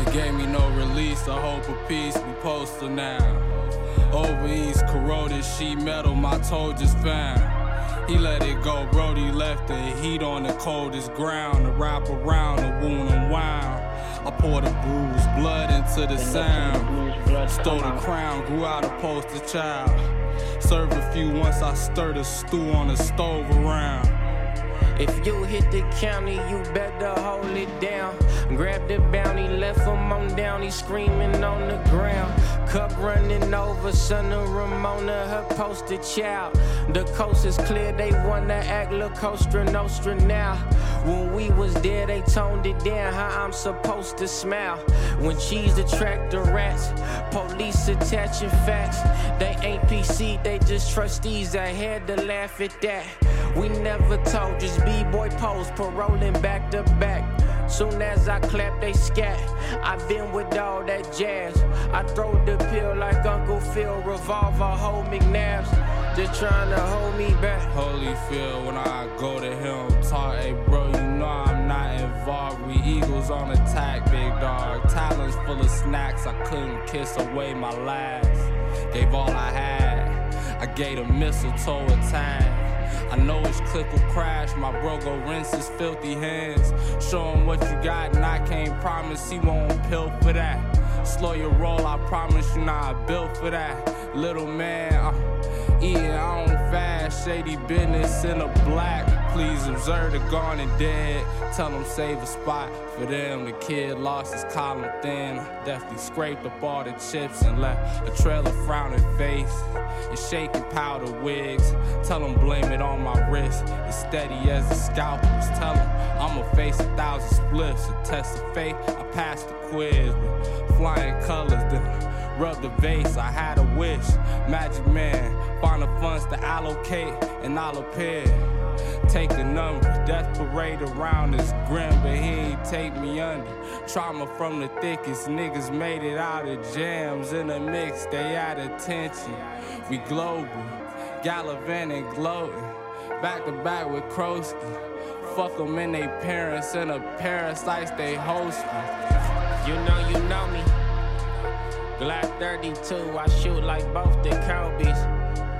It gave me no release, a hope of peace, we poster now. Over east, corroded sheet metal, my toe just found. He let it go, Brody left the heat on the coldest ground. To wrap around, the wound unwound. I poured the bruise, blood into the sound. Stole the crown, grew out a poster child. Served a few once I stirred a stew on the stove around. If you hit the county, you better hold it down. Grab the bounty, left him on down, he screaming on the ground. Cup running over, son of Ramona, her poster child. The coast is clear, they wanna act La Costa Nostra now. When we was there, they toned it down, how I'm supposed to smile. When cheese attract the rats, police attaching facts. They ain't PC, they just trustees. I had to laugh at that. We never told, just B-boy pose, paroling back to back. Soon as I clap, they scat. I been with all that jazz. I throw the pill like Uncle Phil, revolver, hold McNabs. Just trying to hold me back. Holy Holyfield, when I go to him, talk, hey bro, you know I'm not involved. We eagles on attack, big dog. Talons full of snacks, I couldn't kiss away my last. Gave all I had, I gave a mistletoe a time. I know his click will crash, my bro go rinse his filthy hands. Show him what you got, and I can't promise he won't pill for that. Slow your roll, I promise you not built for that. Little man, uh, eating on fast, shady business in a black. Please observe the gone and dead. Tell them save a spot for them. The kid lost his column thin. Definitely scraped up all the chips and left a trail of frowning face and shaking powder wigs. Tell them blame it on my wrist. As steady as the scalpels. Tell them I'ma face a thousand splits. A test of faith, I passed the quiz with flying colors. Then rub the vase, I had a wish. Magic man, find the funds to allocate and I'll appear. Take a number, death parade around is grim, but he ain't take me under. Trauma from the thickest, niggas made it out of jams. In the mix, they out attention. We global, gallivanting, gloating. Back to back with Krosky. Fuck them and they parents and the parasites they host me. You know, you know. Glock 32, I shoot like both the Kobe's.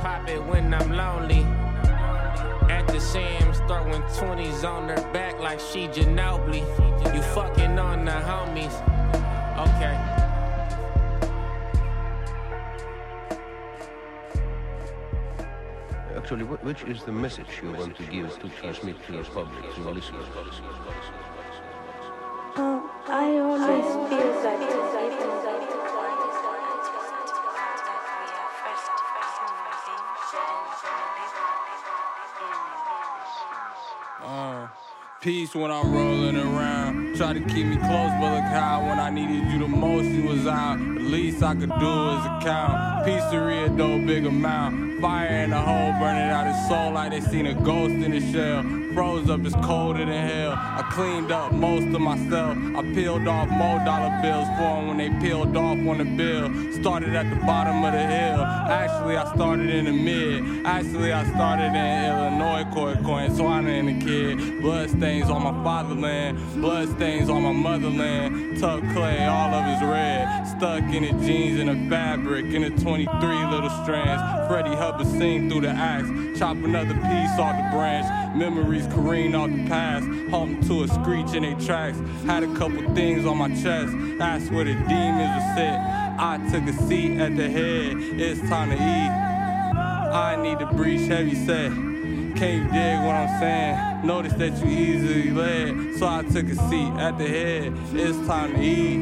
Pop it when I'm lonely. At the Sam's, throwing 20s on her back like she Ginobili. You fucking on the homies. Okay. Actually, which is the message you want to give to transmit to the public, to the listeners? Uh, I always feel that Uh, peace when I'm rolling around. Try to keep me close, but look how when I needed you the most, you was out. The least I could do is account. Pizzeria dough, big amount. Fire in the hole, burning out his soul like they seen a ghost in the shell. Froze up, it's colder than hell. I cleaned up most of myself. I peeled off more dollar bills for 'em when they peeled off on the bill. Started at the bottom of the hill. Actually, I started in the mid. Actually, I started in Illinois, court coin, so and a kid. Blood stains on my fatherland, blood stains on my motherland. Tuck clay, all of it's red. Stuck in the jeans and the fabric, in the 23 little strands. Freddie Hubbard sing through the axe, chop another piece off the branch. Memories careen off the past, home to a screech in their tracks. Had a couple things on my chest, that's where the demons were sit. I took a seat at the head, it's time to eat. I need to breach heavy set. Can you dig what I'm saying? Notice that you easily led, so I took a seat at the head. It's time to eat.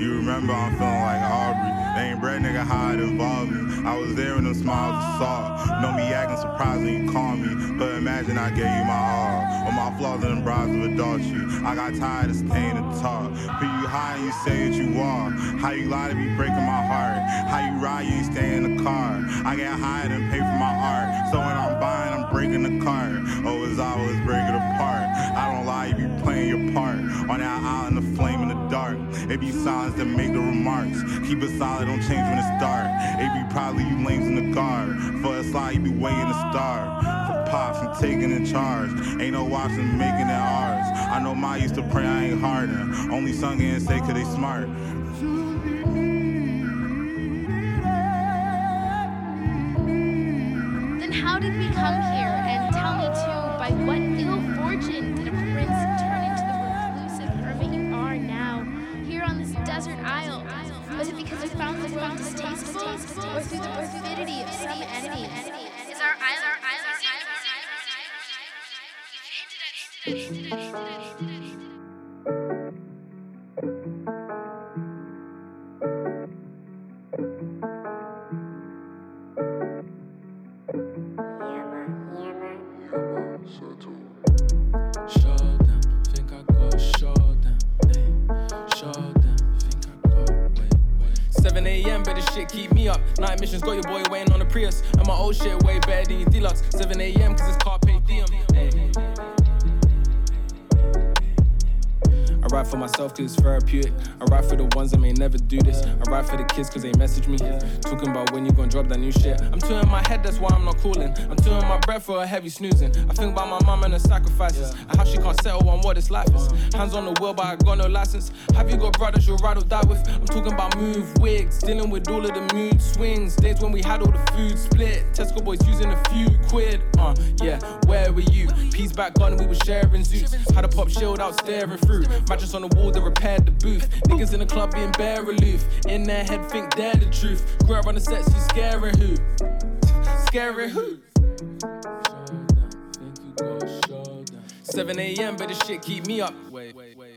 You remember I'm feeling like Aubrey. Ain't bread nigga how it involved me. I was there when them smiles was saw. Know me acting surprised when you call me. But imagine I gave you my all. With my flaws and brides of adultery. I got tired of staying to talk. But you high and you say that you are. How you lie to me breaking my heart. How you ride you stay in the car. I get high and pay for my art. So when I'm buying, I'm breaking the cart. Oh, I was breaking apart. I don't lie, you be playing your part. On that island of flame dark. It be silence that make the remarks. Keep it solid, don't change when it's dark. It be probably you lames in the guard. For a slide, you be waiting to start. For pops, I'm taking in charge. Ain't no watching making it ours. I know my used to pray I ain't harder. Only sung and say cause they smart. Then how did we come here? And tell me too, by what ill fortune desert isle? Was it because you found the world distasteful, or through the perfidy of some enemy? Is our island our island but this shit keep me up. Night missions got your boy weighing on the Prius. And my old shit way better than your deluxe. 7 a.m. cause it's carpe diem. ayy. I ride for myself cause it's therapeutic. I ride for the ones that may never do this. I ride for the kids cause they message me. Talking about when you gon' drop that new shit. I'm two in my head, that's why I'm not cooling. I'm two in my breath for a heavy snoozing. I think about my mom and her sacrifices. And how she can't settle on what this life is. Hands on the wheel, but I got no license. Have you got brothers you'll ride or die with? I'm talking about move wigs, dealing with all of the mood swings. Days when we had all the food split. Tesco boys using a few quid. Uh, yeah, where were you? Peace back on, we were sharing zoots. Had a pop shield out staring through. On the wall that repaired the booth. Niggas in the club being bare aloof. In their head, think they're the truth. Grew up on the sets, you scaring who? Scaring who? 7 a.m. but this shit keep me up. Wait, wait, wait.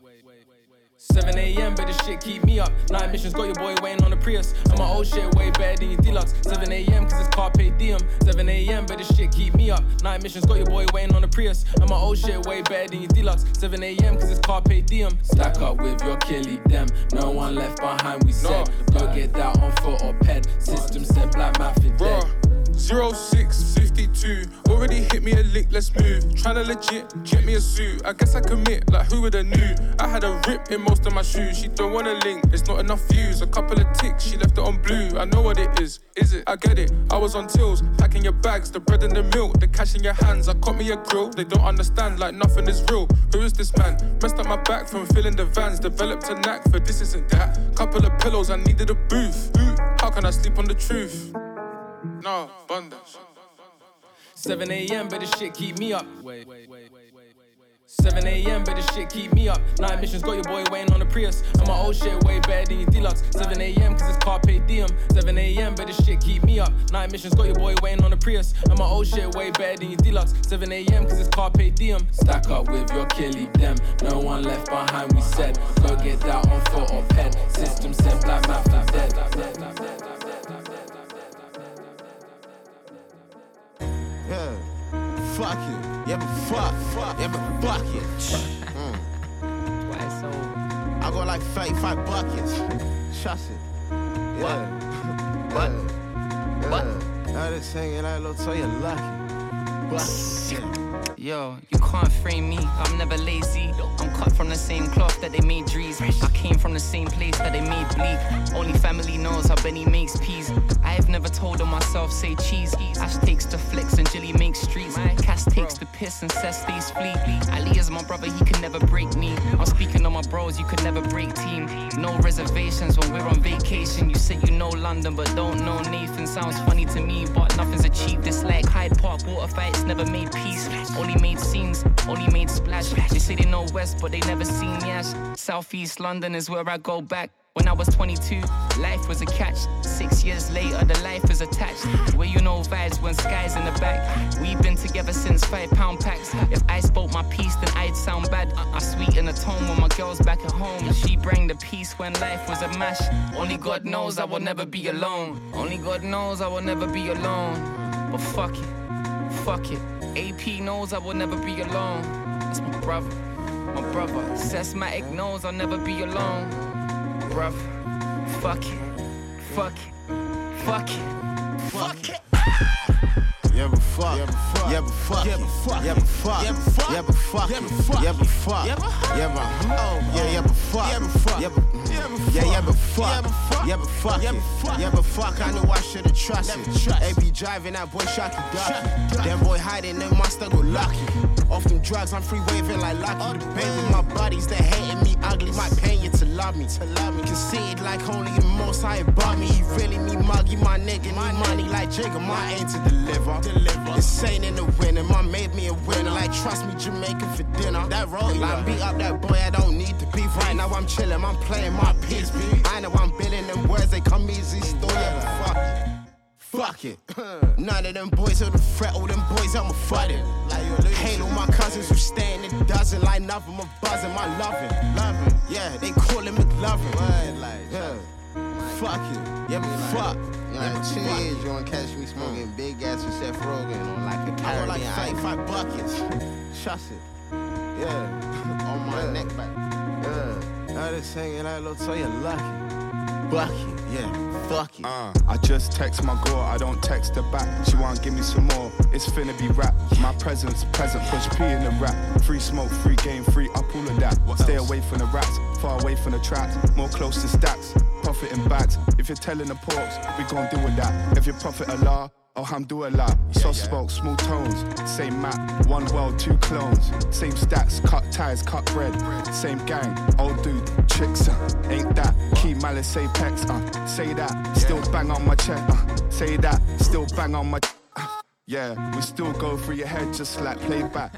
7 a.m. but this shit keep me up. Night missions got your boy weighing on the Prius. And my old shit way better than your deluxe. 7 a.m. cause it's carpe diem. 7 a.m. but this shit keep me up. Night missions got your boy weighing on the Prius. And my old shit way better than your deluxe. 7 a.m. cause it's carpe diem. Stack up with your killie them. No one left behind, we said. Go get that on foot or ped. System said black math is dead. Bruh, 0652. Already hit me a lick, let's move. Tryna legit, get me a suit. I guess I commit, like who would've knew? I had a rip in most of my shoes. She don't wanna link, it's not enough views. A couple of ticks, she left it on blue. I know what it is, is it? I get it. I was on tills, packing your bags, the bread and the milk, the cash in your hands. I caught me a grill, they don't understand, like nothing is real. Who is this man? Messed up my back from filling the vans, developed a knack for this isn't that. Couple of pillows, I needed a booth. How can I sleep on the truth? No, abundance. 7 a.m. but this shit keep me up. Wait, wait, wait, wait, wait, wait. 7 a.m. but this shit keep me up. Night missions got your boy weighing on the Prius. And my old shit way better than your deluxe. 7 a.m. cause it's carpe diem. 7 a.m. but this shit keep me up. Night missions got your boy weighing on the Prius. And my old shit way better than your deluxe. 7 a.m. cause it's carpe diem. Stack up with your killie them. No one left behind, we said. Go get that on foot or ped. System said black math fuck. Yeah, but fuck it. Mm. I go like fake five buckets. Trust it. Yeah. What? What? Yeah. I just singing that little toy, you lucky. Bucket. Yo, you can't frame me, I'm never lazy. I'm cut from the same cloth that they made Drees. I came from the same place that they made bleak. Only family knows how Benny makes peas. I've never told on myself, say cheese. Ash takes the flex and Jilly makes streets. Cass takes the piss and Seth stays fleet. Ali is my brother, he can never break me. I'm speaking on my bros, you could never break team. No reservations when we're on vacation. You say you know London, but don't know Nathan. Sounds funny to me, but nothing's achieved. It's like Hyde Park water fights, never made peace. Only made scenes, only made splash. They say they know West, but they never seen Yash. Southeast London is where I go back. When I was 22, life was a catch. Six years later, the life is attached. Where you know vibes when sky's in the back. We've been together since five pound packs. If I spoke my piece, then I'd sound bad. Uh, I sweeten the tone when my girl's back at home. She bring the peace when life was a mash. Only God knows I will never be alone. Only God knows I will never be alone. But fuck it, fuck it. AP knows I will never be alone. That's my brother, my brother. Sesmatic knows I'll never be alone. Bruv, fuck it, fuck it, fuck it, fuck it. Ah! Yeah, but fuck. Yeah, but fuck. Yeah, but fuck. Yeah, but fuck. Yeah, but fuck. Yeah, but fuck. Yeah, but fuck. Yeah, but fuck. Yeah, but fuck. Yeah, but yeah, yeah, but fuck. Yeah, but fuck. Yeah, but yeah, yeah, but fuck. Yeah, but fuck. Yeah, but fuck. Yeah, but fuck. Yeah, but fuck. I knew I should've trusted. AB driving that boy Shocky Ducky. That boy hiding in my go lucky. Off them drugs, I'm free waving like Lucky. Baby, my buddies that hating me ugly might pay you to love me. To love me. Conceited like only the most high above me. He really me muggy, my nigga. Need money like Jigga. My aim to deliver. Deliver. Insane in the winning. My made me a winner. Like trust me, Jamaican for dinner. That roll, like beat up that boy. I don't need to be right now. I'm chilling. I'm playing my piece. I know I'm billing them words. They come easy. Story. Fuck. Fuck it. None of them boys are the threat, all them boys I'ma fight it. Hate all my cousins who stay in it doesn't like nothing. I'm buzzing, my loving. Loving. Yeah, they call him McLovin. Yeah. Fuck it. Yeah, but fuck. Know, two you wanna catch me smoking mm. big ass with Seth Rogen on like a I like five, five buckets. Trust it. Yeah. on my Yeah. neck back. Yeah. I just singing that little so you lucky. Bucket. Yeah. Fuck it. Uh, I just text my girl, I don't text her back. She want give me some more, it's finna be rap. My presence, present, push P in the rap. Free smoke, free game, free up all of that. Stay away from the rats, far away from the traps. More close to stacks, profit in bags. If you're telling the porks, we gon' deal with that. If you profit a Allah, Alhamdulillah, soft spoke, small tones, same map, one world, two clones, same stacks, cut ties, cut bread, same gang, old dude, tricks, uh, ain't that, key malice, apex, uh, say that, still bang on my chest, uh, say that, still bang on my, uh, yeah, we still go through your head just like playback.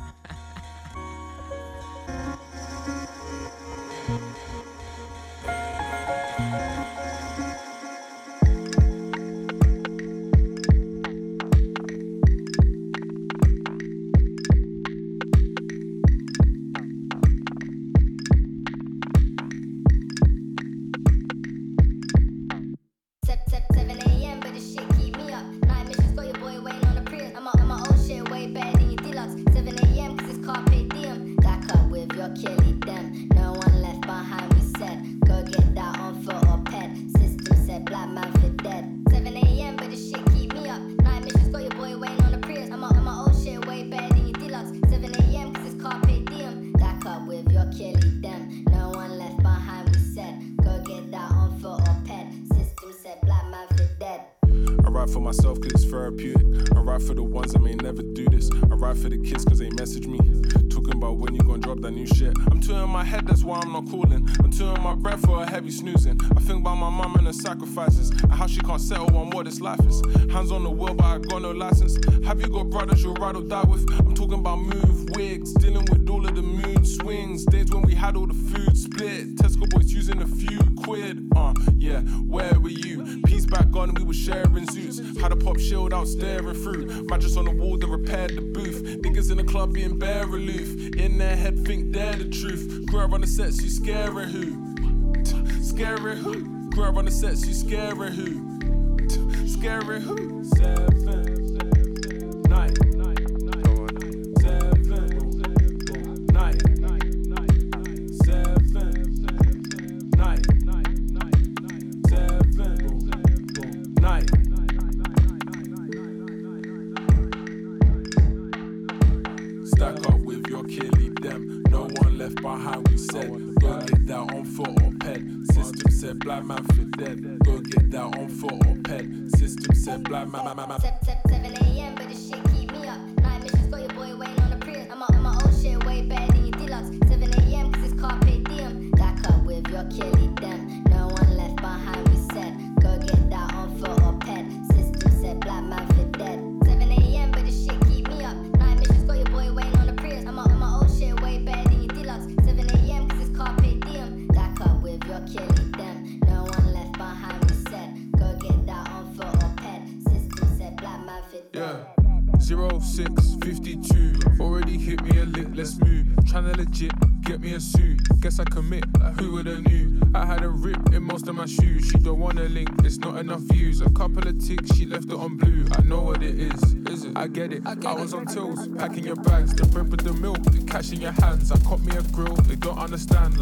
Write for myself cause it's therapeutic. I write for the ones that may never do this. I write for the kids cause they message me. About when you gonna drop that new shit. I'm two in my head, that's why I'm not calling. I'm two in my breath for a heavy snoozing. I think about my mum and her sacrifices. And how she can't settle on what this life is. Hands on the wheel, but I got no license. Have you got brothers you'll ride or die with? I'm talking about move wigs, dealing with all of the mood swings. Days when we had all the food split. Tesco boys using a few quid. Uh, yeah, where were you? Peace back on, we were sharing suits. Had a pop shield out staring through. Mattress on the wall that repaired the booth. Niggas in the club being bare aloof. In their head, think they're the truth. Up on the sets, you scaring who? Scaring who? Up on the sets, you scaring who? Scaring who? Seven, nine, on tills, packing your bags, the bread with the milk, the cash in your hands. I caught me a grill, they don't understand,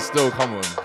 still. Come on.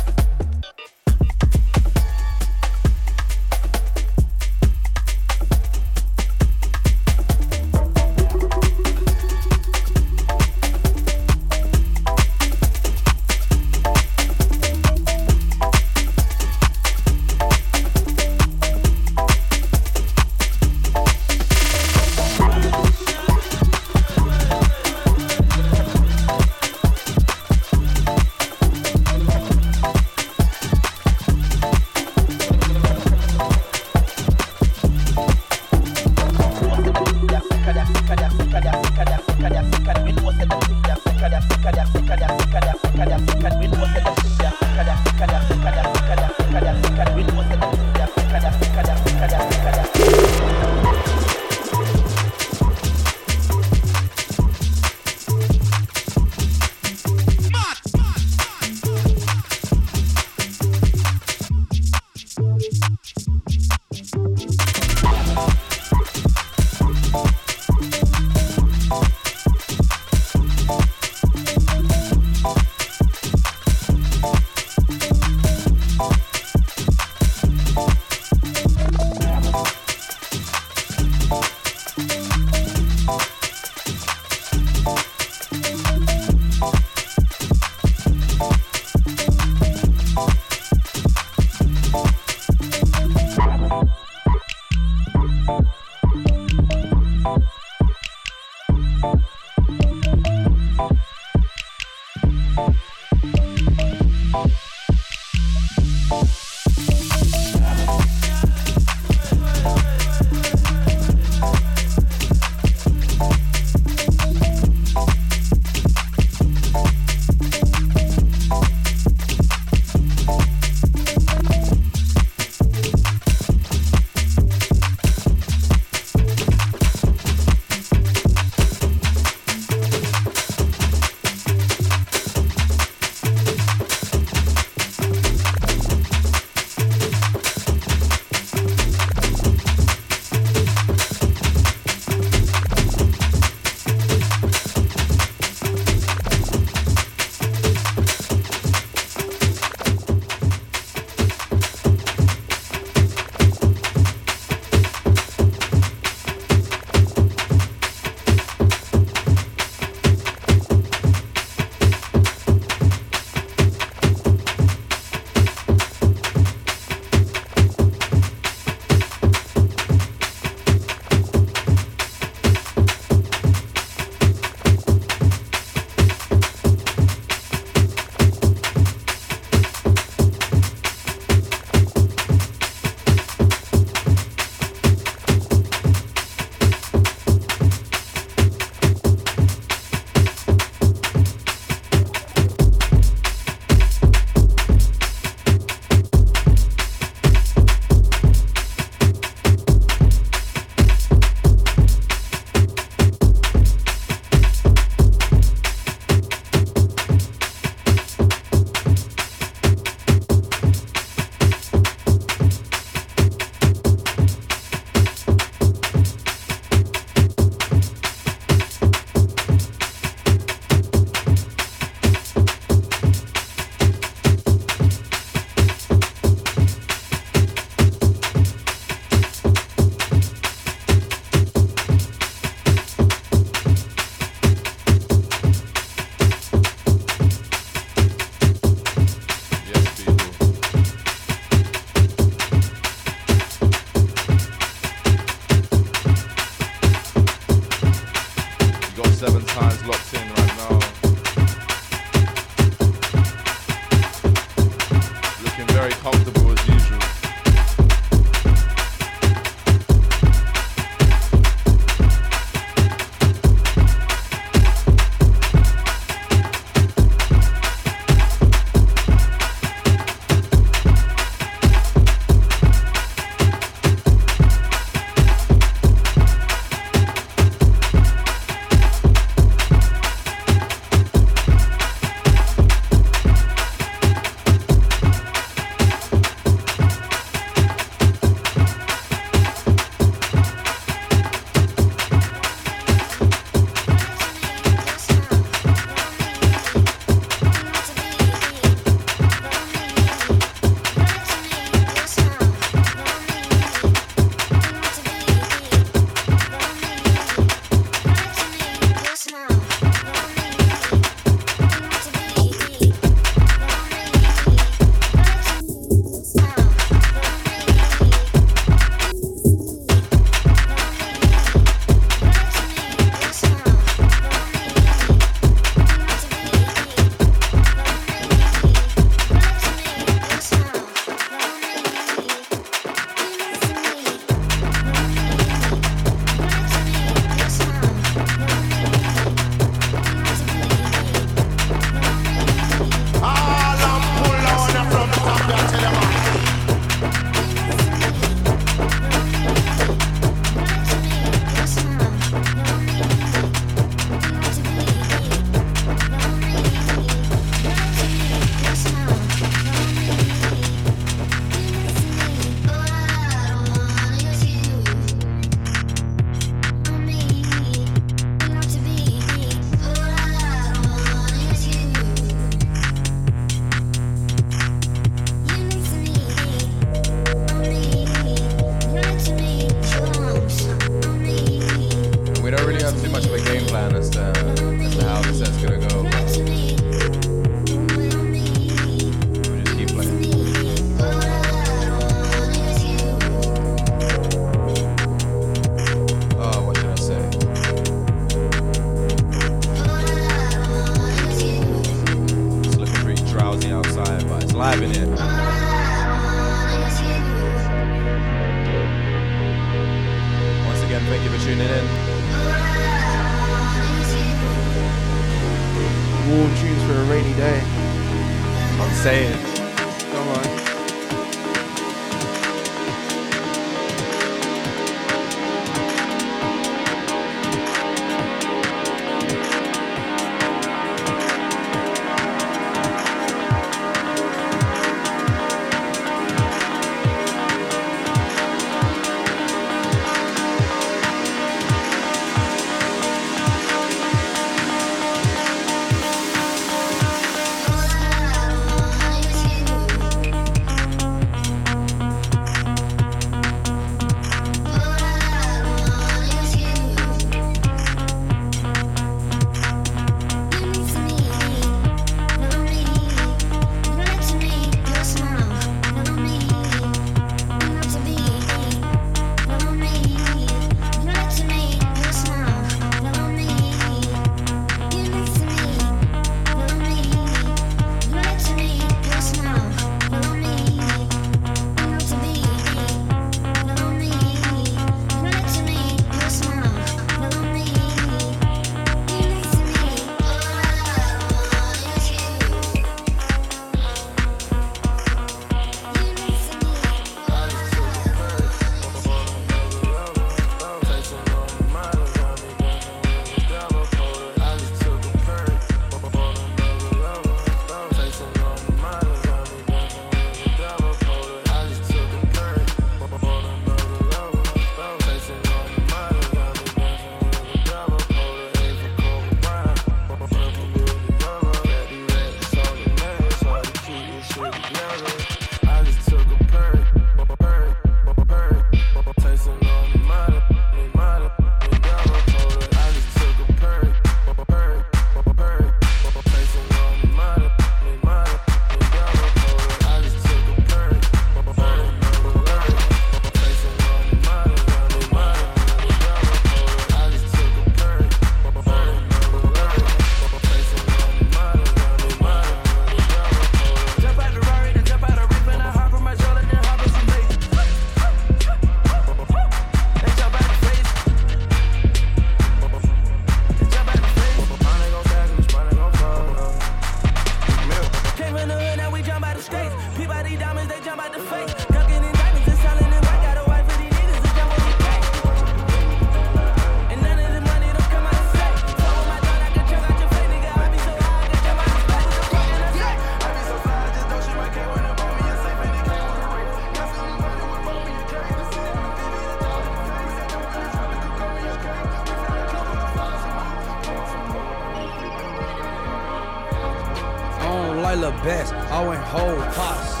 Like the best. I went whole pots.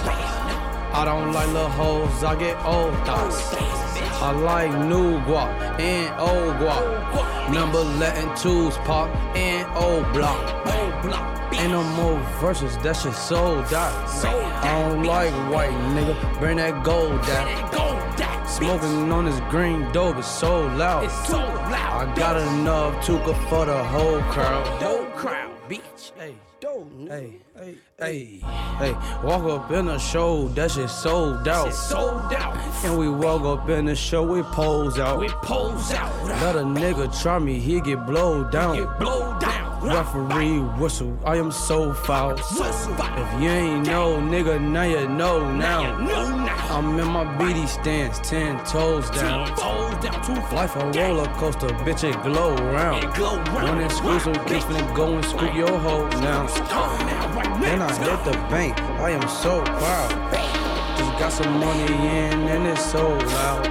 I don't like little hoes, I get old thoughts. I like new guap and old guap. Number letting twos pop and old block. Ain't no more verses, that shit sold out. I don't like white nigga, bring that gold down. Smoking on this green dope, it's so loud. I got enough tuka for the whole crowd. Hey, hey, hey, hey. Walk up in the show, that shit sold out. sold out. And we walk up in the show, we pose out. We pose out. Let a nigga try me, he get blowed down. Get blowed down. Referee whistle, I am so foul. If you ain't know, nigga, now you know now. I'm in my BD stance, ten toes down. Life a roller coaster, bitch, it glow around. One exclusive kiss finna go and scoop your hoe now. Then I hit the bank, I am so proud. Just got some money in and it's so loud.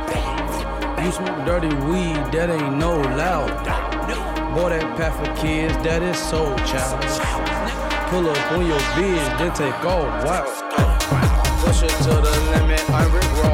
You smoke dirty weed, that ain't no loud. Boy, that path for kids, that is so child. Pull up on your bitch, then take off, wow. Push it to the limit, I Rick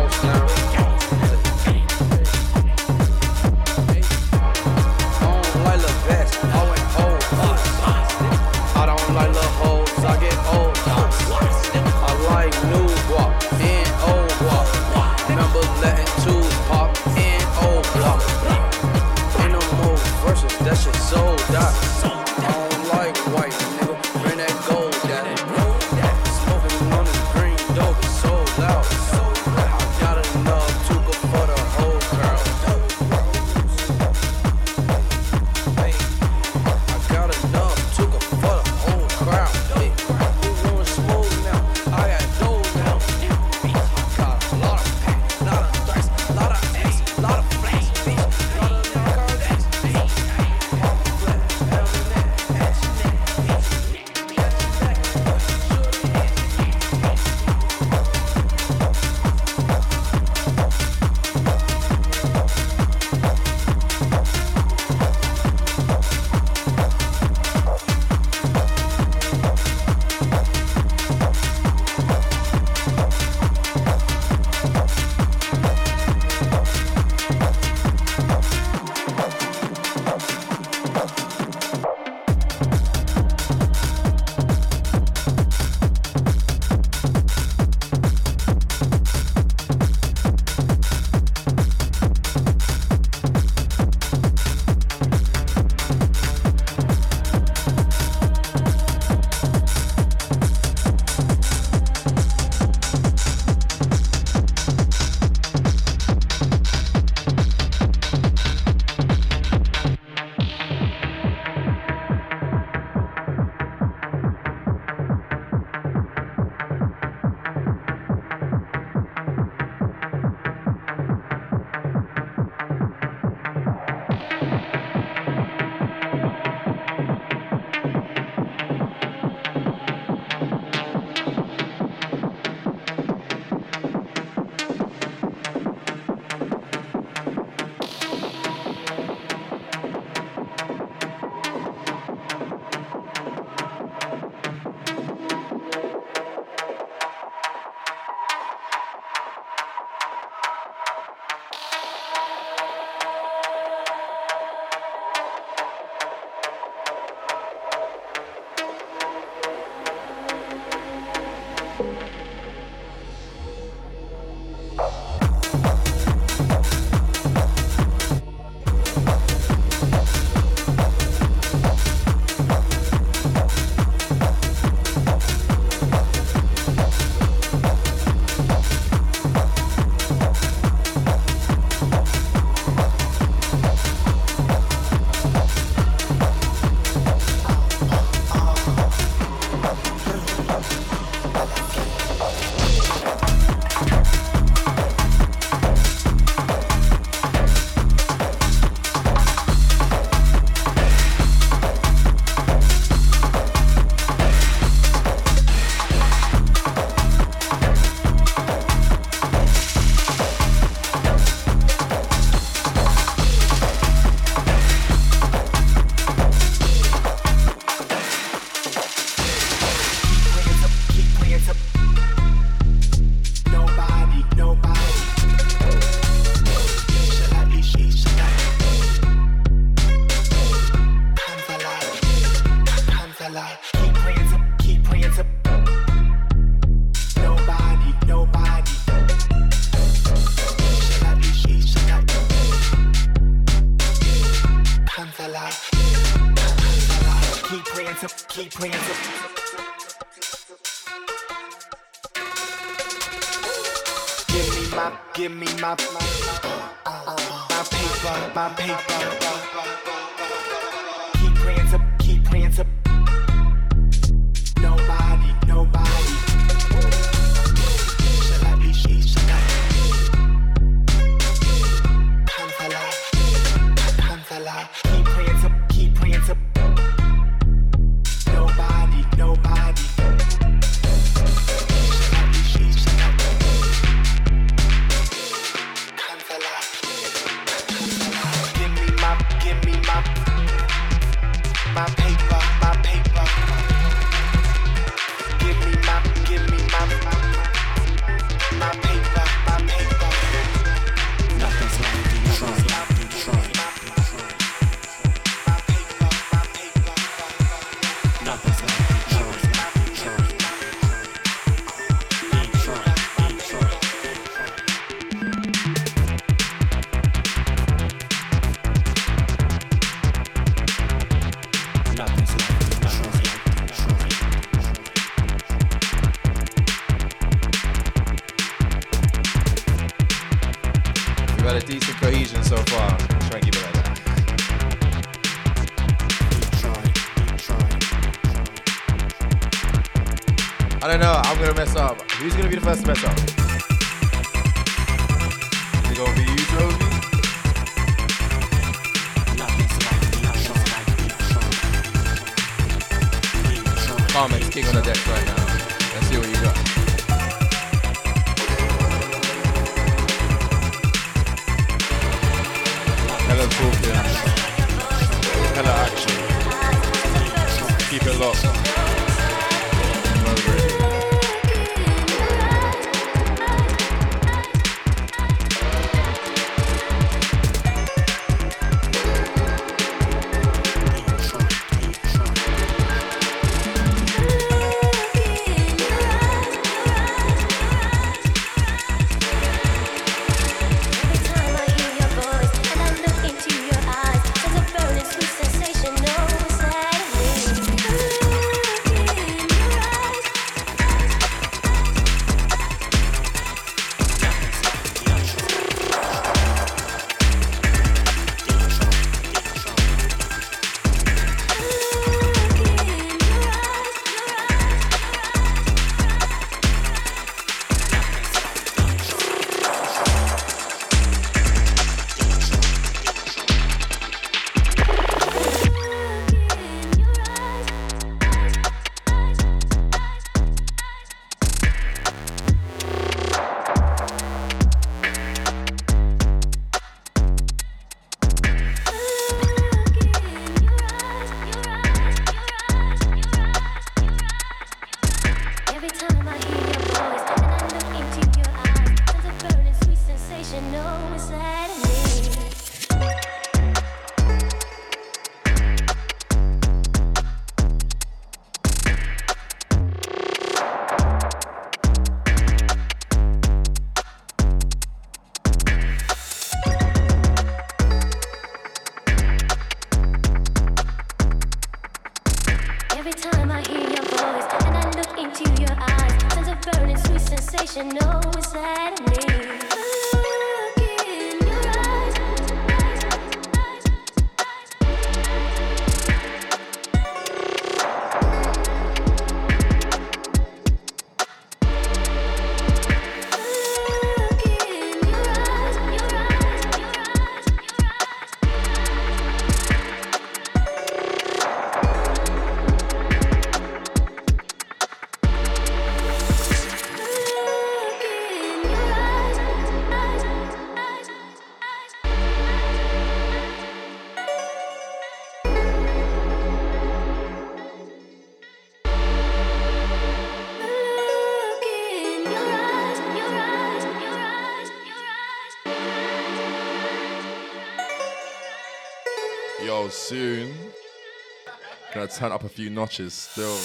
to turn up a few notches still.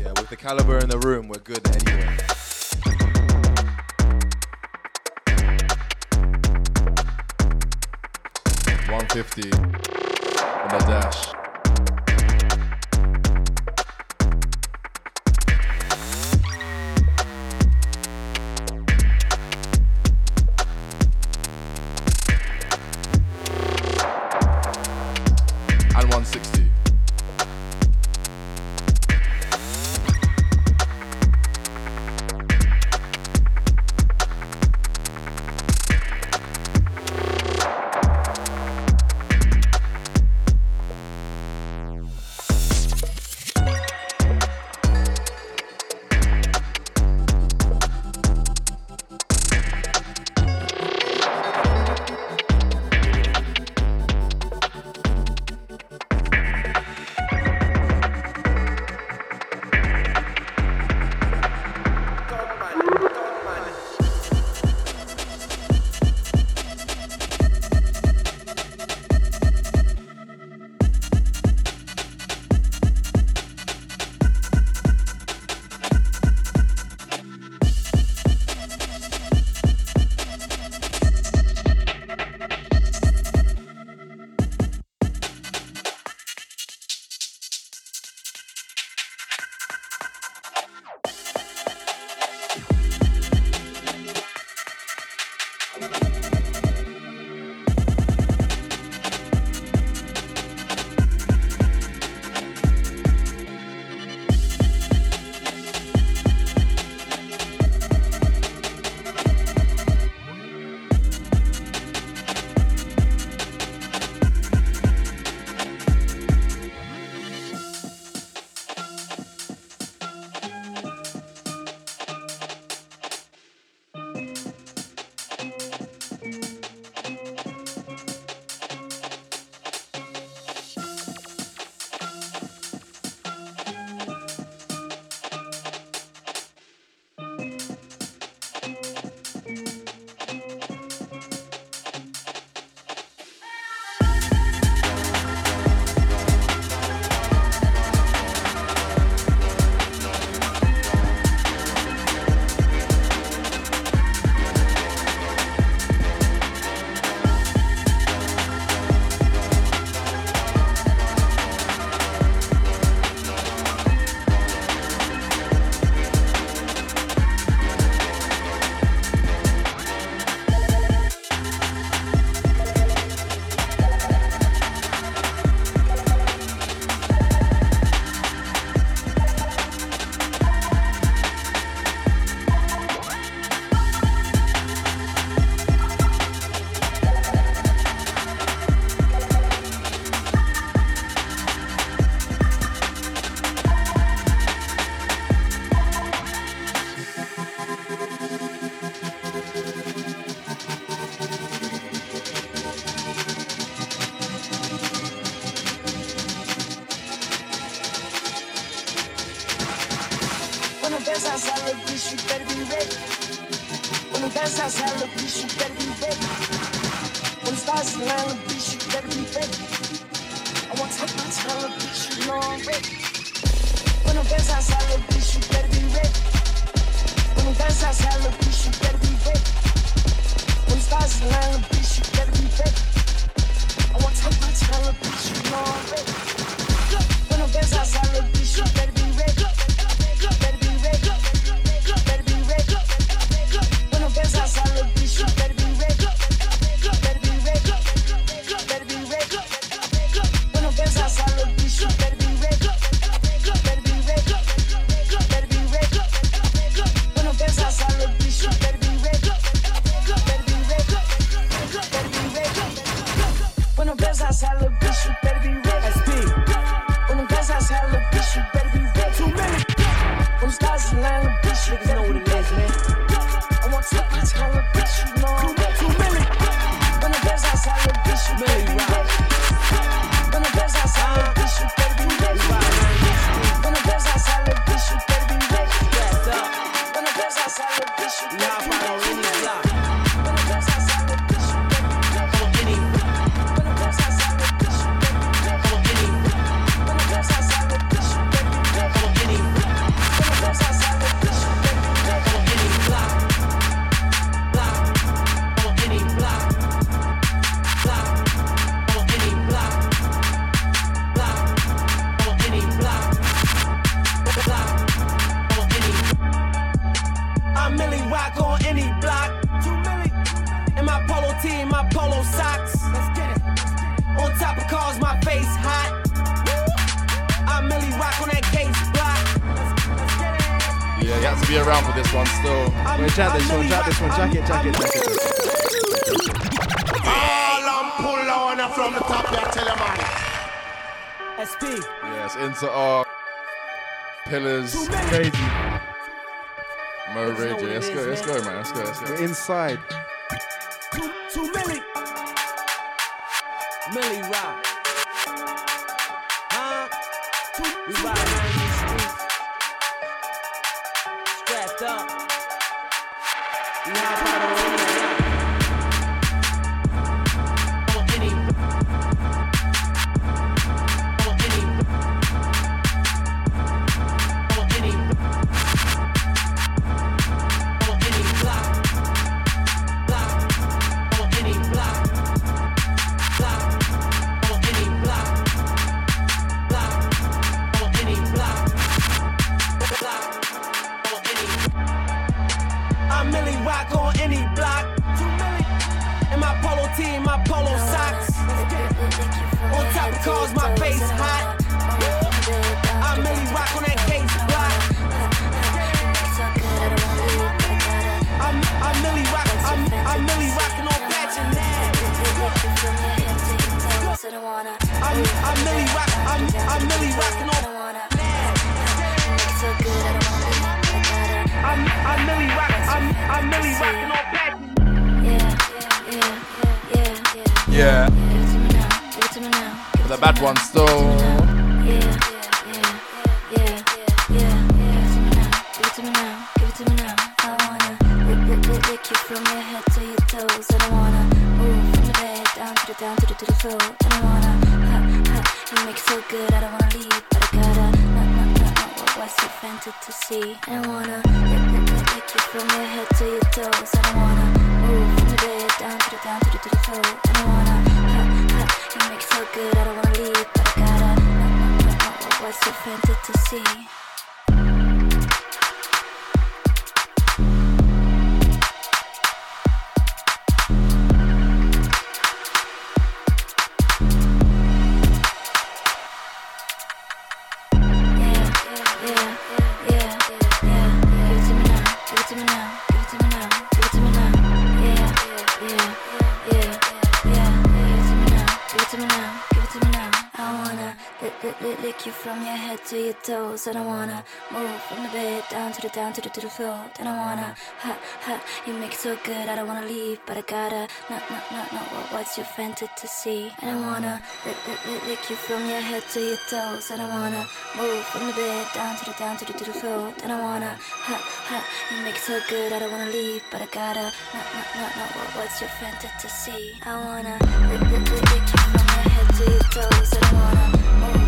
Yeah, with the caliber in the room, we're good anyway. One fifty on the dash. crazy. Murray, J. Let's go, let's go, man. Let's go, let's go. We're inside. down to the, to the floor. Then I wanna, ha, ha, you make it so good, I don't wanna leave, but I gotta, no, no, no, no, what, what's your fantasy? And I wanna lick, lick, lick, lick you from your head to your toes. And I wanna move from the bed down to the, down to the, to the floor. Then I wanna, ha, ha, you make it so good, I don't wanna leave, but I gotta, no, no, no, no, what, what's your fantasy? I wanna lick, lick, lick, lick you from your head to your toes. And I wanna move.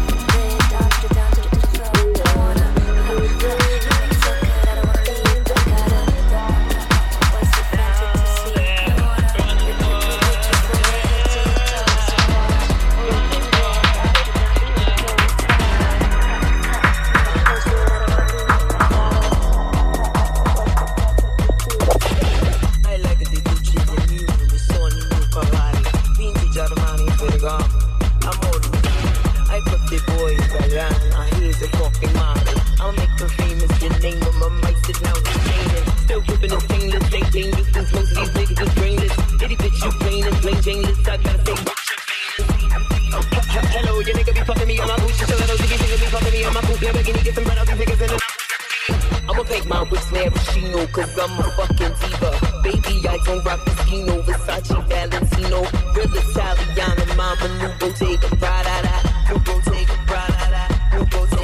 Living is painless, dating useless. Most of these niggas is brainless. Itty bitch, you plain as plain Jane list. I gotta say, watch your. Hello, your nigga be fucking me on my boots. Your little nigga be fucking me on my boots. Yeah, we can get some bread out these niggas in the I'ma make my wrist maraschino, cause I'm a fucking diva. Baby, I don't rock Moschino, Versace, Valentino. Real Italiana, mama, new Bottega, da, new Bottega, da new Bottega.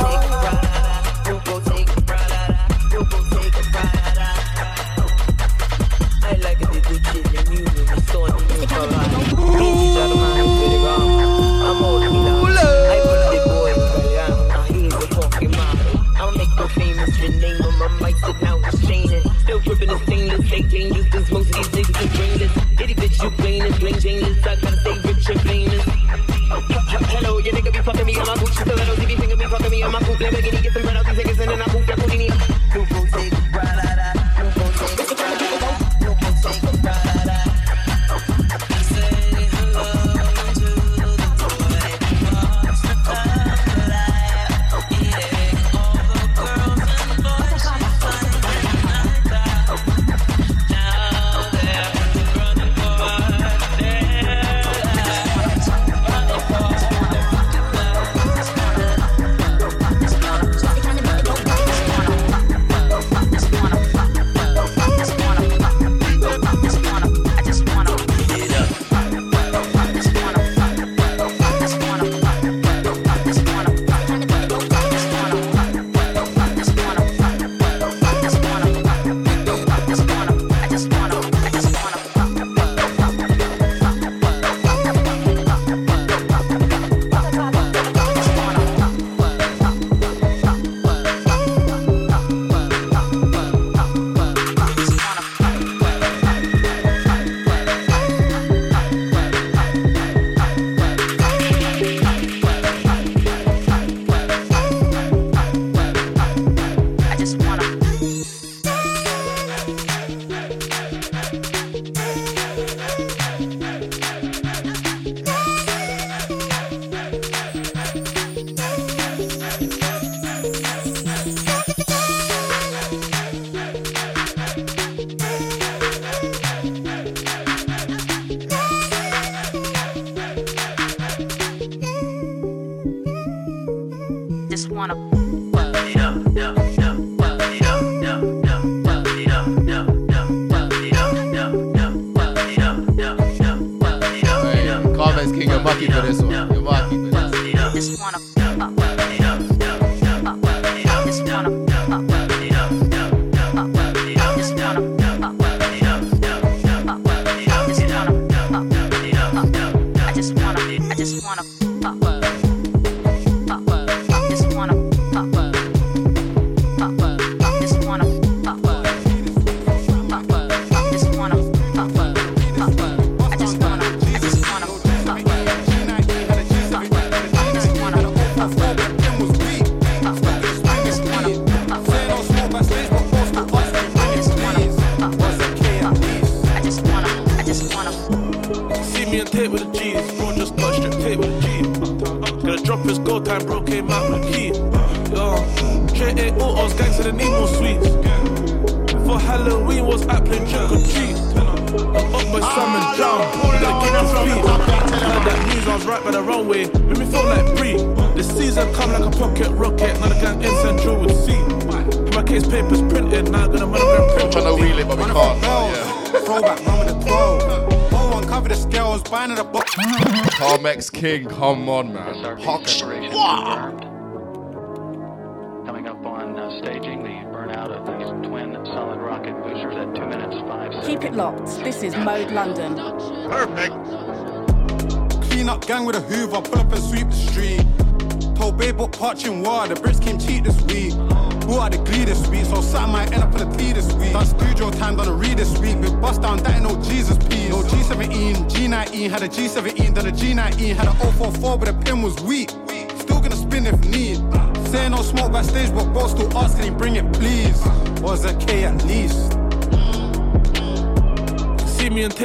Music. Let me get it, get the King come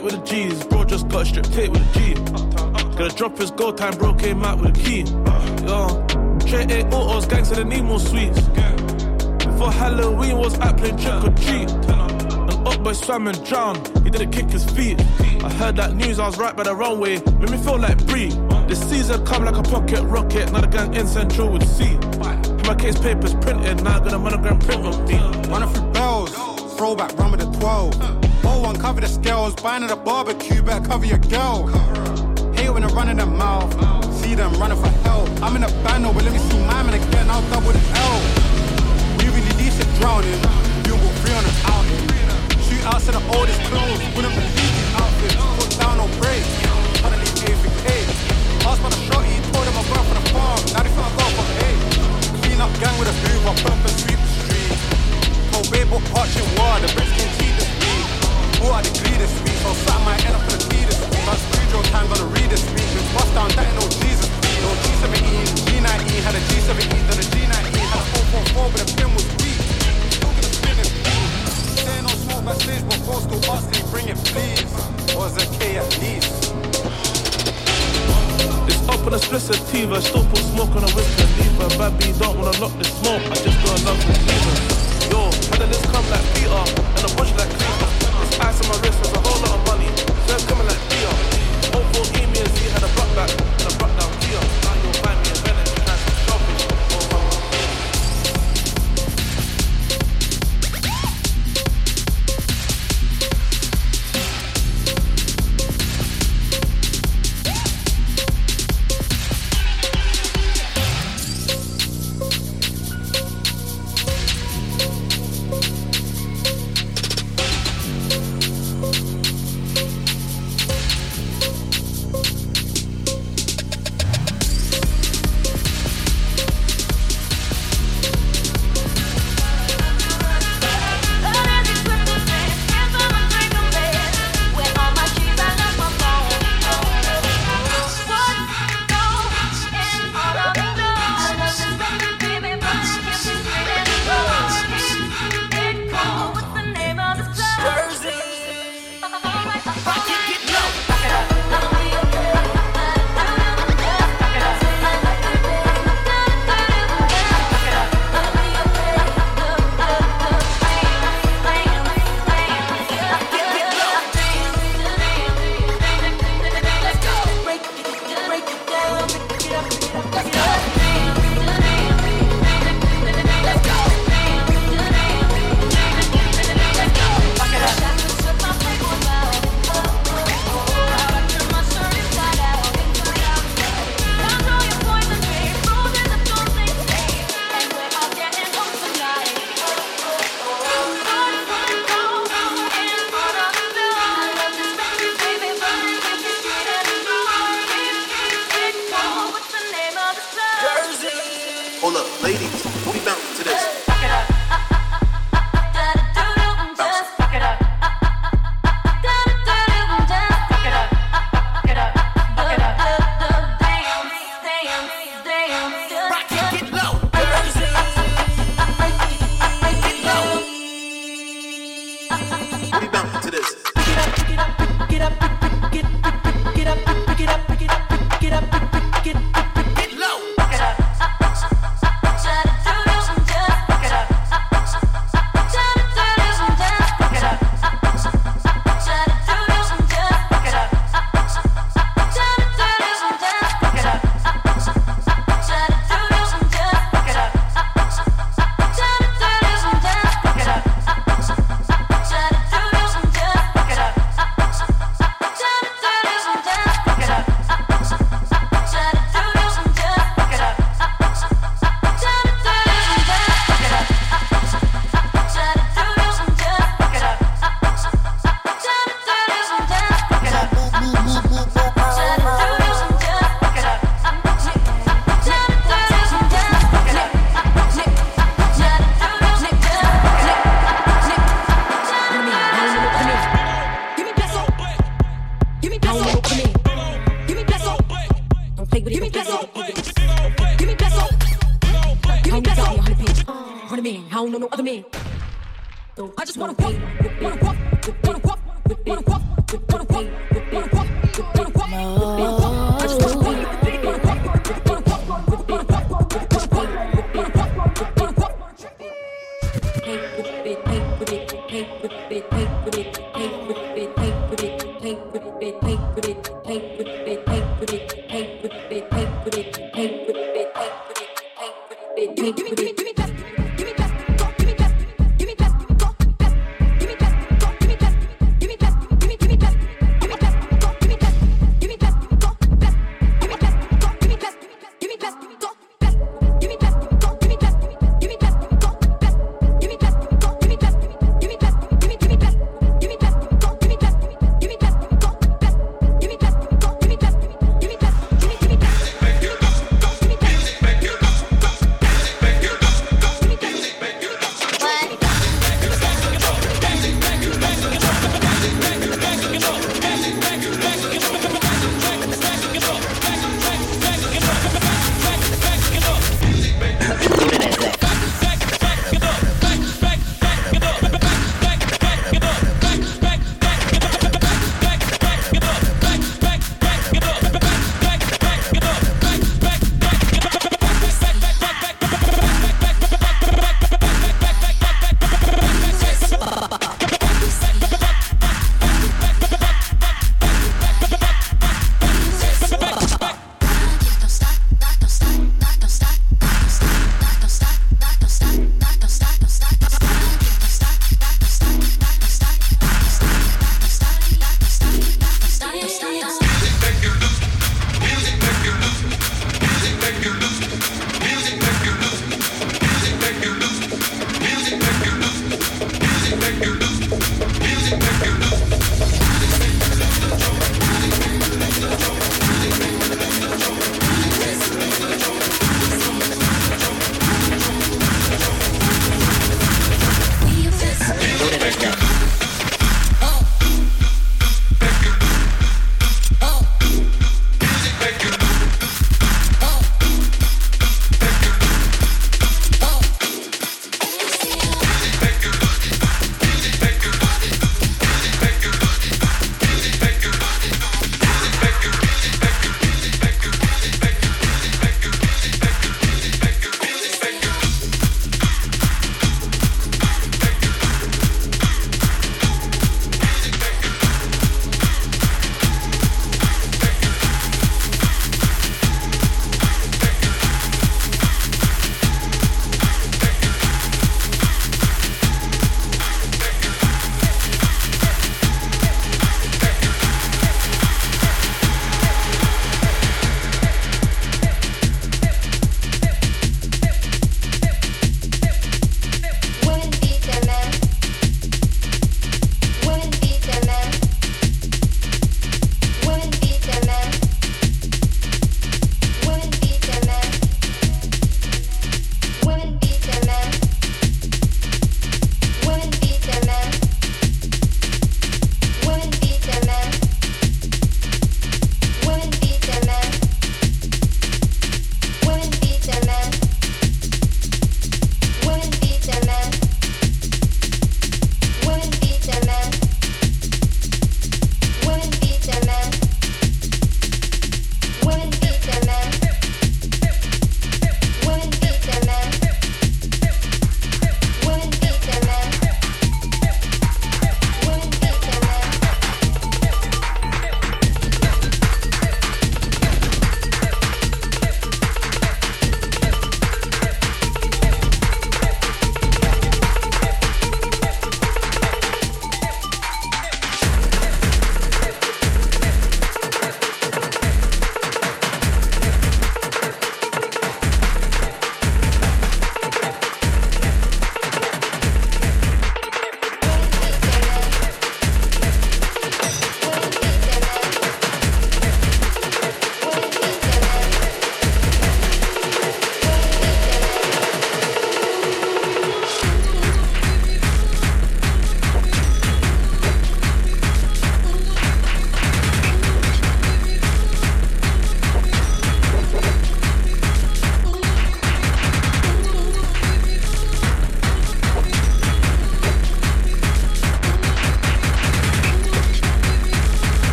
hit with the G's. Bro just got stripped, hit with the G. Gonna drop his gold. time, bro came out with a key. Yo, Straight eight autos, gangs and need more sweets. Before Halloween was at playing trick or treat. An up boy swam and drowned, he didn't kick his feet. I heard that news, I was right by the runway. Made me feel like Bree. The season come like a pocket rocket, now the gang in Central would see. My case paper's printed, now I got a monogram print on me. Running through bells, throwback, run with the 12 cover the scales. Buying at a barbecue, better cover your girl. Hate when I run in the mouth. See them running for help. I'm in a battle, but let me see mine in the. Give me peso. Give me peso. On a man, I don't know no other man. I just wanna walk, wanna walk, wanna walk, wanna walk, wanna walk.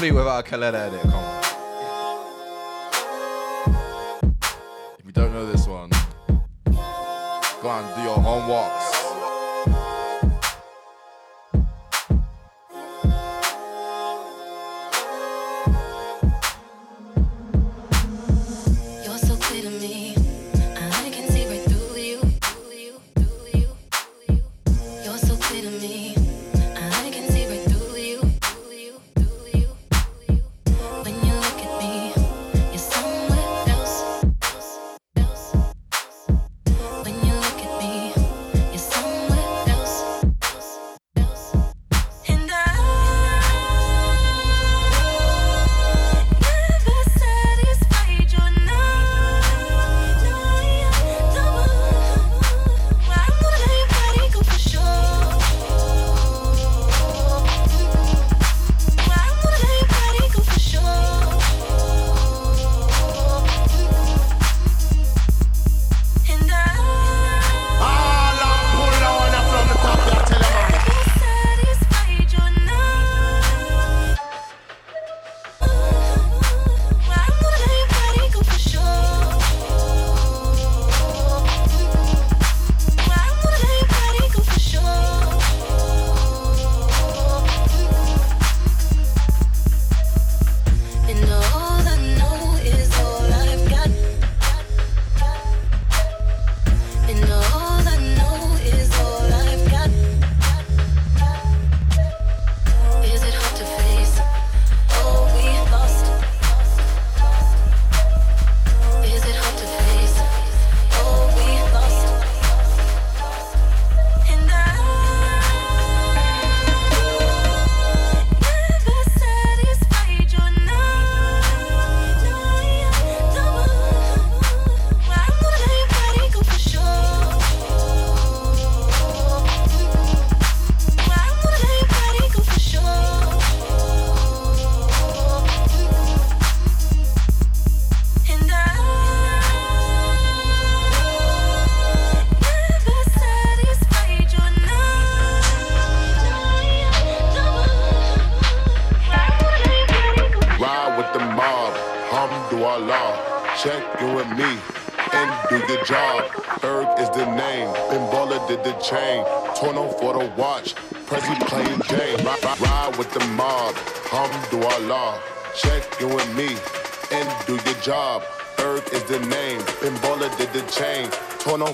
complete without a Kalele in. Come on.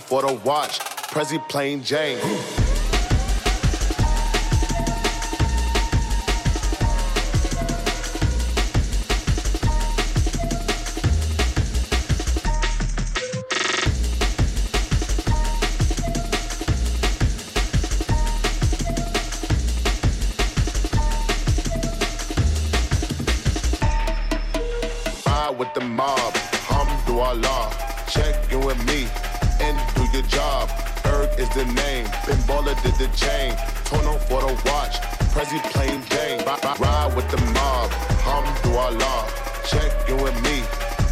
for the watch. Prezi plain Jane. for the watch. Prezi plain Jane, ride with the mob. hum through our Alhamdulillah, check you and me,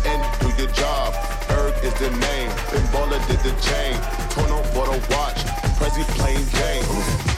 and do your job. Erg is the name, Ben Baller did the chain. Turn on for the watch, Prezi playing Jane.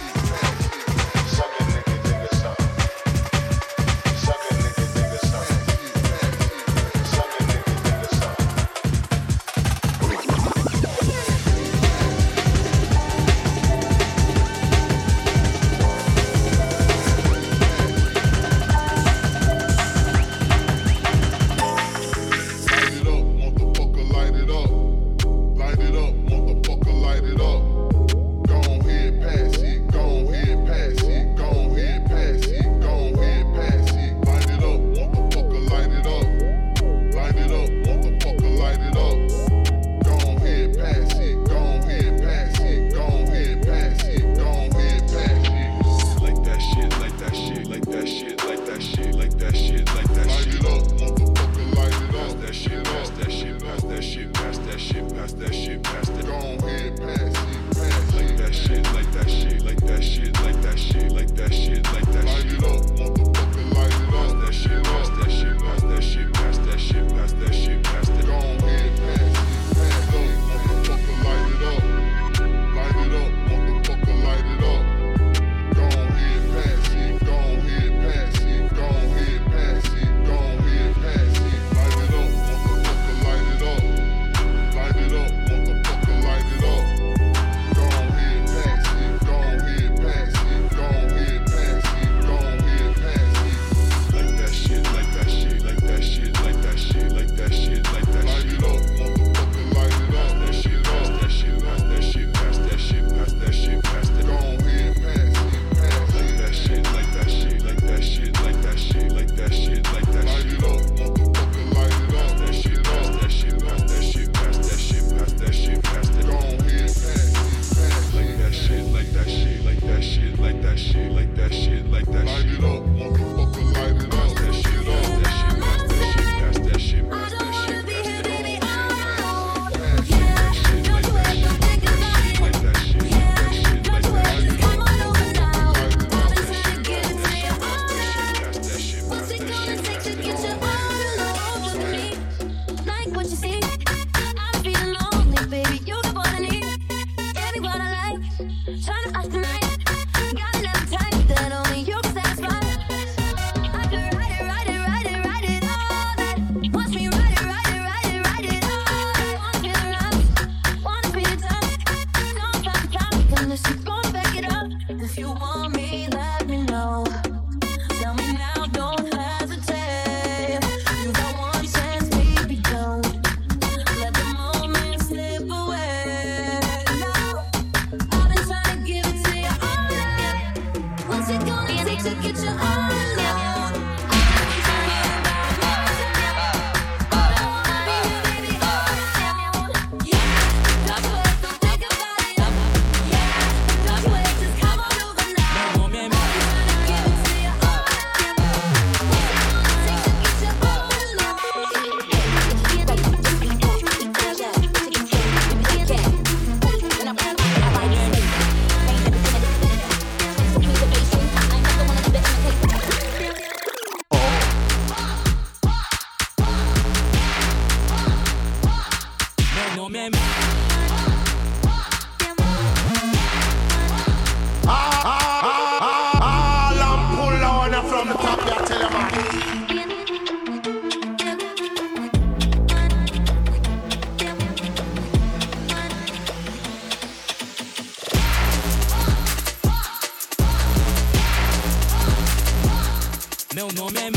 Meu nome é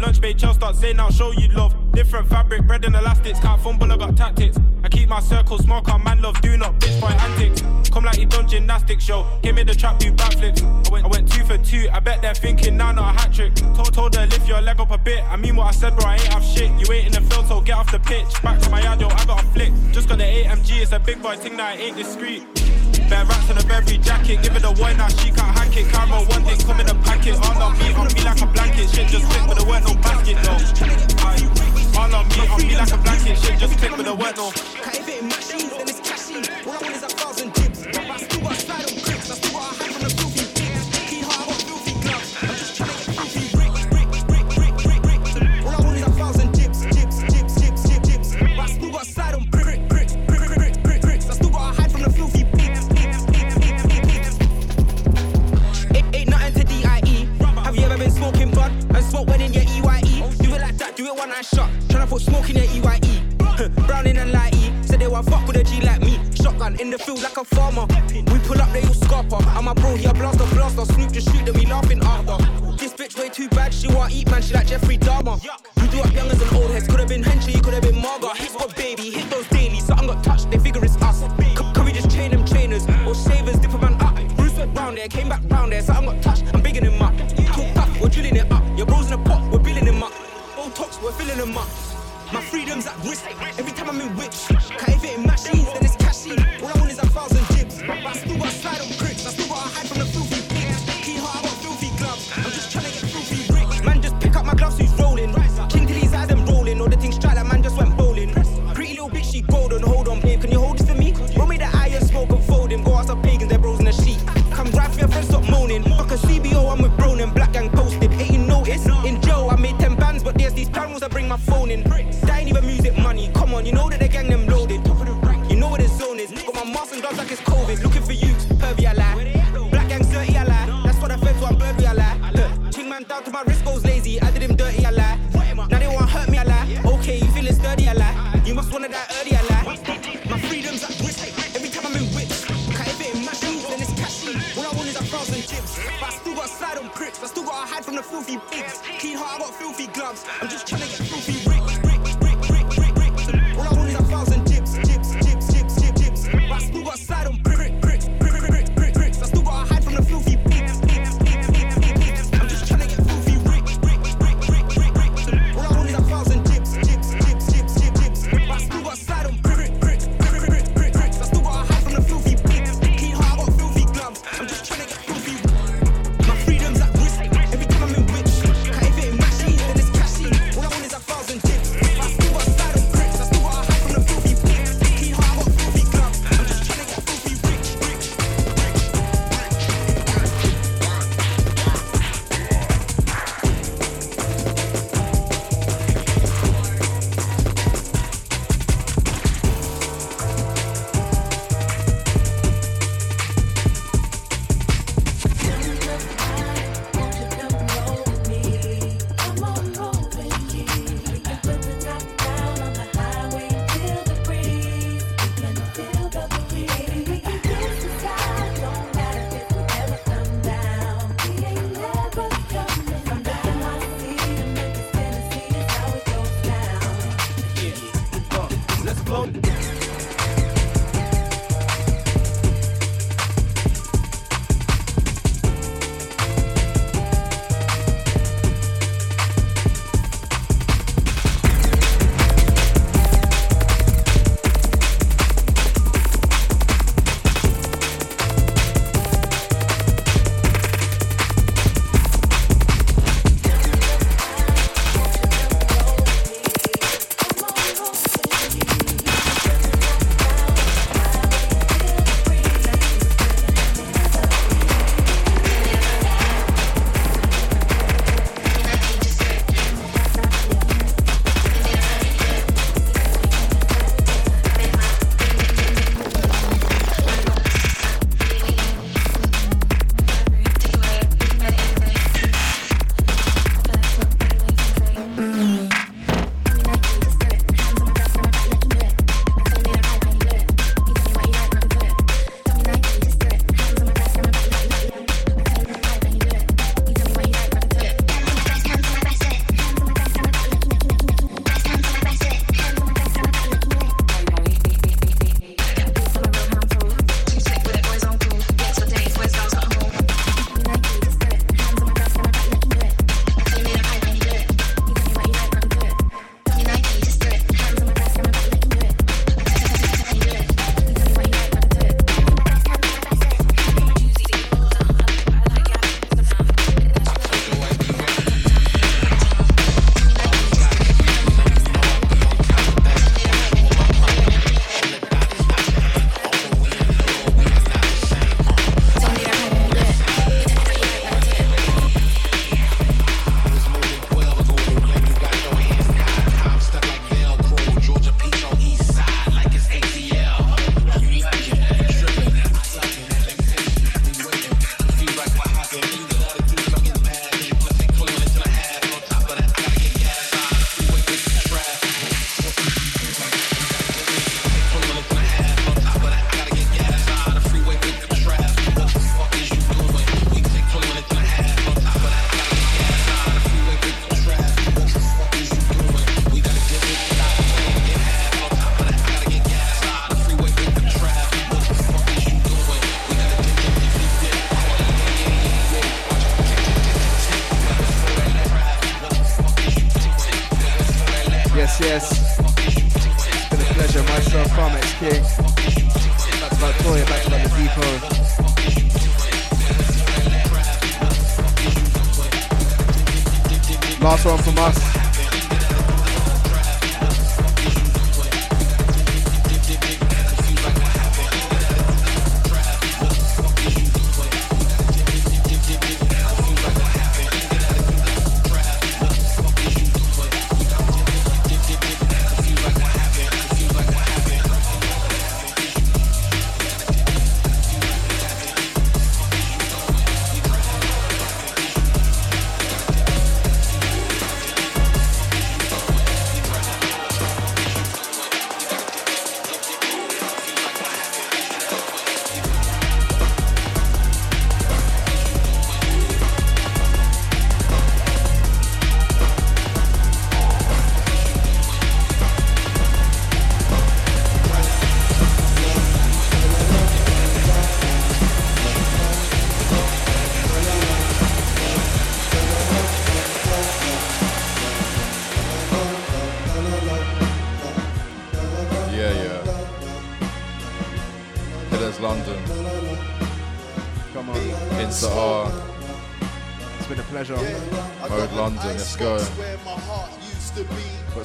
lunch, babe, child start saying I'll show you love. Different fabric, bread and elastics, can't fumble, I got tactics. I keep my circle small, can't man love, do not bitch by antics. Come like you done gymnastics, yo. Give me the trap, do backflips. I went, I went two for two, I bet they're thinking now, not a hat trick. Told, told her, lift your leg up a bit. I mean what I said, bro, I ain't have shit. You ain't in the field, so get off the pitch. Back to my yard, yo, I got a flick. Just got the AMG, it's a big boy thing that I ain't discreet. Bare rats on a berry jacket. Give it a wine now, she can't hack it. Camera one day, come in a packet. All on me, on me like a blanket. Shit just click, but there weren't no basket though. All on me, on me like a blanket. Shit just click, but there weren't no. Do it one night shot. Tryna put smoke in the EYE. E. and lighty. Said they want fuck with a G like me. Shotgun in the field like a farmer. We pull up, they all scarper. And my bro, he a blaster, blaster. Snoop just shoot them, we laughing after. This bitch way too bad, she want eat man, she like Jeffrey Dahmer. You do up young as an old head. could've been Henchy, could've been Margot. Hit what baby, hit those daily. Something got touched, they figure it's us. C- can we just chain them trainers? Or shavers, dip a man up. Bruce went round there, came back round there, something got touched.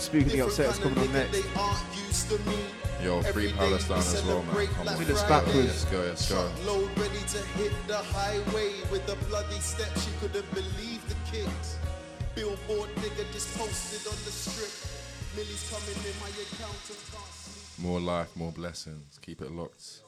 Spooky the Upset is coming on next. Yo, free Palestine as well, man. Come on. This backwards. Let's go, let's go. Load ready to hit the highway with a bloody step. She couldn't believe the kicks. Billboard nigga just posted on the strip. Millie's coming in my account and can't sleep. More life, more blessings. Keep it locked.